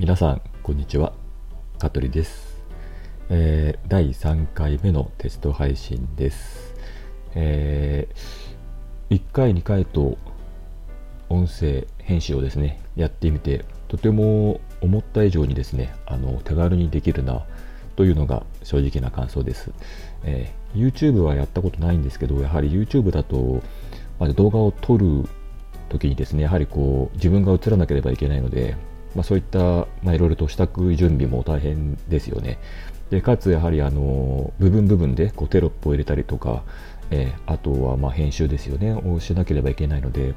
皆さんこんにちは。香取です、えー、第3回目のテスト配信です、えー、1回2回と音声編集をですねやってみてとても思った以上にですねあの手軽にできるなというのが正直な感想です、えー、YouTube はやったことないんですけどやはり YouTube だと、まあ、動画を撮る時にですねやはりこう自分が映らなければいけないのでまあ、そういった、まあ、いろいろと支度準備も大変ですよね。でかつやはりあの部分部分でこうテロップを入れたりとか、えー、あとはま編集ですよねをしなければいけないので、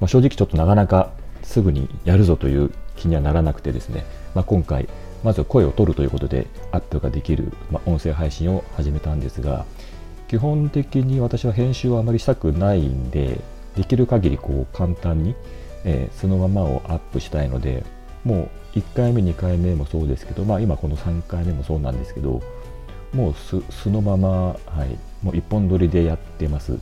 まあ、正直ちょっとなかなかすぐにやるぞという気にはならなくてですね、まあ、今回まず声を取るということでアップができる、まあ音声配信を始めたんですが基本的に私は編集はあまりしたくないんでできる限りこう簡単に、えー、そのままをアップしたいのでもう1回目2回目もそうですけど、まあ、今この3回目もそうなんですけどもうそのまま、はい、もう一本撮りでやってます。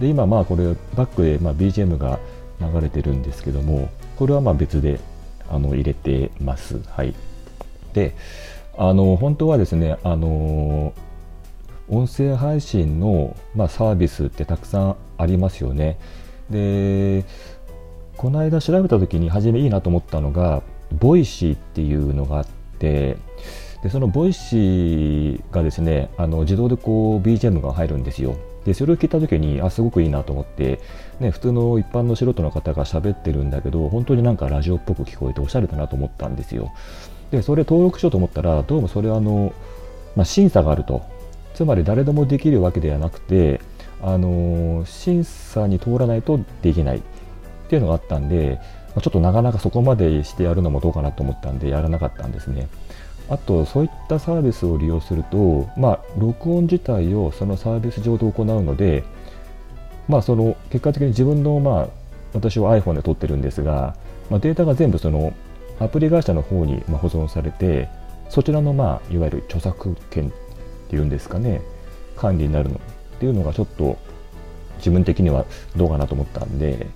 で今まあこれバックでま BGM が流れてるんですけどもこれはま別であの入れてます。はい。であの本当はですねあの音声配信の、まあ、サービスってたくさんありますよね。でこの間調べた時に初めいいなと思ったのが Voicy っていうのがあってでその Voicy がですねあの自動でこう BGM が入るんですよ。でそれを聞いた時にあすごくいいなと思って、ね、普通の一般の素人の方が喋ってるんだけど本当になんかラジオっぽく聞こえておしゃれだなと思ったんですよ。でそれ登録しようと思ったらどうもそれはあの、まあ、審査があると。つまり誰でもできるわけではなくてあの審査に通らないとできない。っていうのがあったんで、まちょっとなかなかそこまでしてやるのもどうかなと思ったんでやらなかったんですね。あとそういったサービスを利用すると、まあ、録音自体をそのサービス上で行うので、まあ、その結果的に自分の、まあ、私は iPhone で撮ってるんですが、まあ、データが全部そのアプリ会社の方にま保存されてそちらの、まあ、いわゆる著作権っていうんですかね管理になるのっていうのがちょっと自分的にはどうかなと思ったんで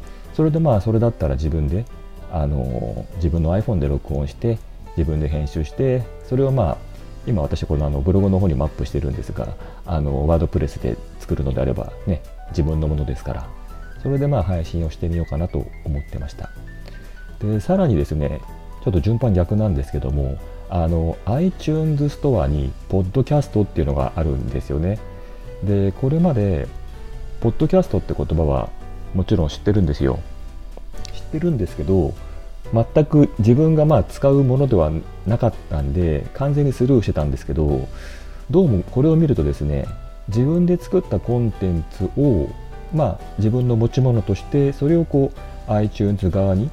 それでまあそれだったら自分であの自分の iPhone で録音して自分で編集してそれをまあ今私このあのブログの方にもアップしてるんですがあのワードプレスで作るのであればね自分のものですからそれでまあ配信をしてみようかなと思ってました。でさらにですねちょっと順番逆なんですけどもあの iTunes ストアにポッドキャストっていうのがあるんですよね。でこれまでポッドキャストって言葉はもちろん知ってるんですよ。ってるんですけど全く自分がまあ使うものではなかったんで完全にスルーしてたんですけどどうもこれを見るとですね自分で作ったコンテンツをまあ自分の持ち物としてそれをこう iTunes 側に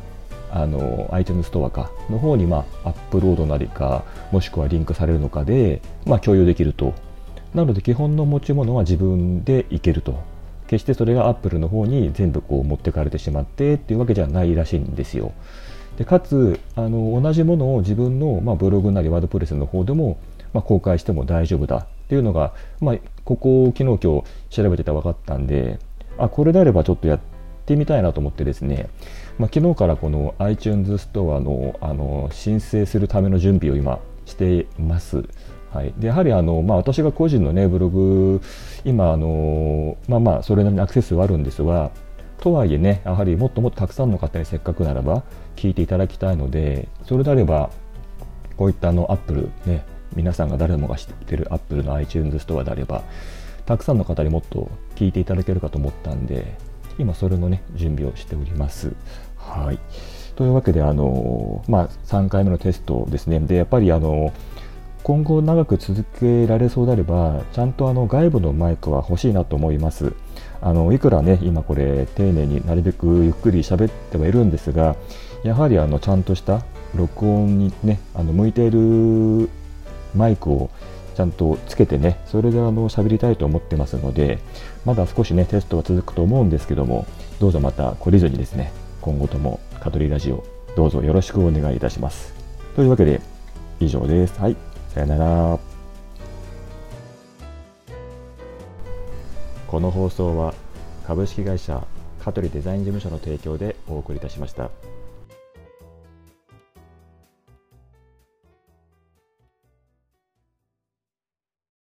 あの iTunes ストアかの方にまあアップロードなりかもしくはリンクされるのかでまあ共有できると。なので基本の持ち物は自分でいけると。決してそれがアップルの方に全部こう持ってかれてしまってっていうわけじゃないらしいんですよ。でかつあの同じものを自分の、まあ、ブログなりワードプレスの方でも、まあ、公開しても大丈夫だっていうのが、まあ、ここ昨日今日調べてた分かったんであこれであればちょっとやってみたいなと思ってですね、まあ、昨日からこの iTunes ストアのあの申請するための準備を今しています。はい、でやはりあの、まあ、私が個人の、ね、ブログ、今あの、まあまあ、それなりにアクセスはあるんですが、とはいえね、やはりもっともっとたくさんの方にせっかくならば聞いていただきたいので、それであれば、こういったあのアップル、ね、皆さんが誰もが知っているアップルの iTunes ストアであれば、たくさんの方にもっと聞いていただけるかと思ったんで、今それのね、準備をしております。はい。というわけで、あの、まあ、3回目のテストですね。で、やっぱりあの、今後長く続けられそうであればちゃんとあの外部のマイクは欲しいなと思いますあのいくらね今これ丁寧になるべくゆっくり喋ってはいるんですがやはりあのちゃんとした録音にねあの向いているマイクをちゃんとつけてねそれであの喋りたいと思ってますのでまだ少しねテストは続くと思うんですけどもどうぞまた懲りずにですね今後ともカトリーラジオどうぞよろしくお願いいたしますというわけで以上です。はい。さよなら。この放送は株式会社香取デザイン事務所の提供でお送りいたしました。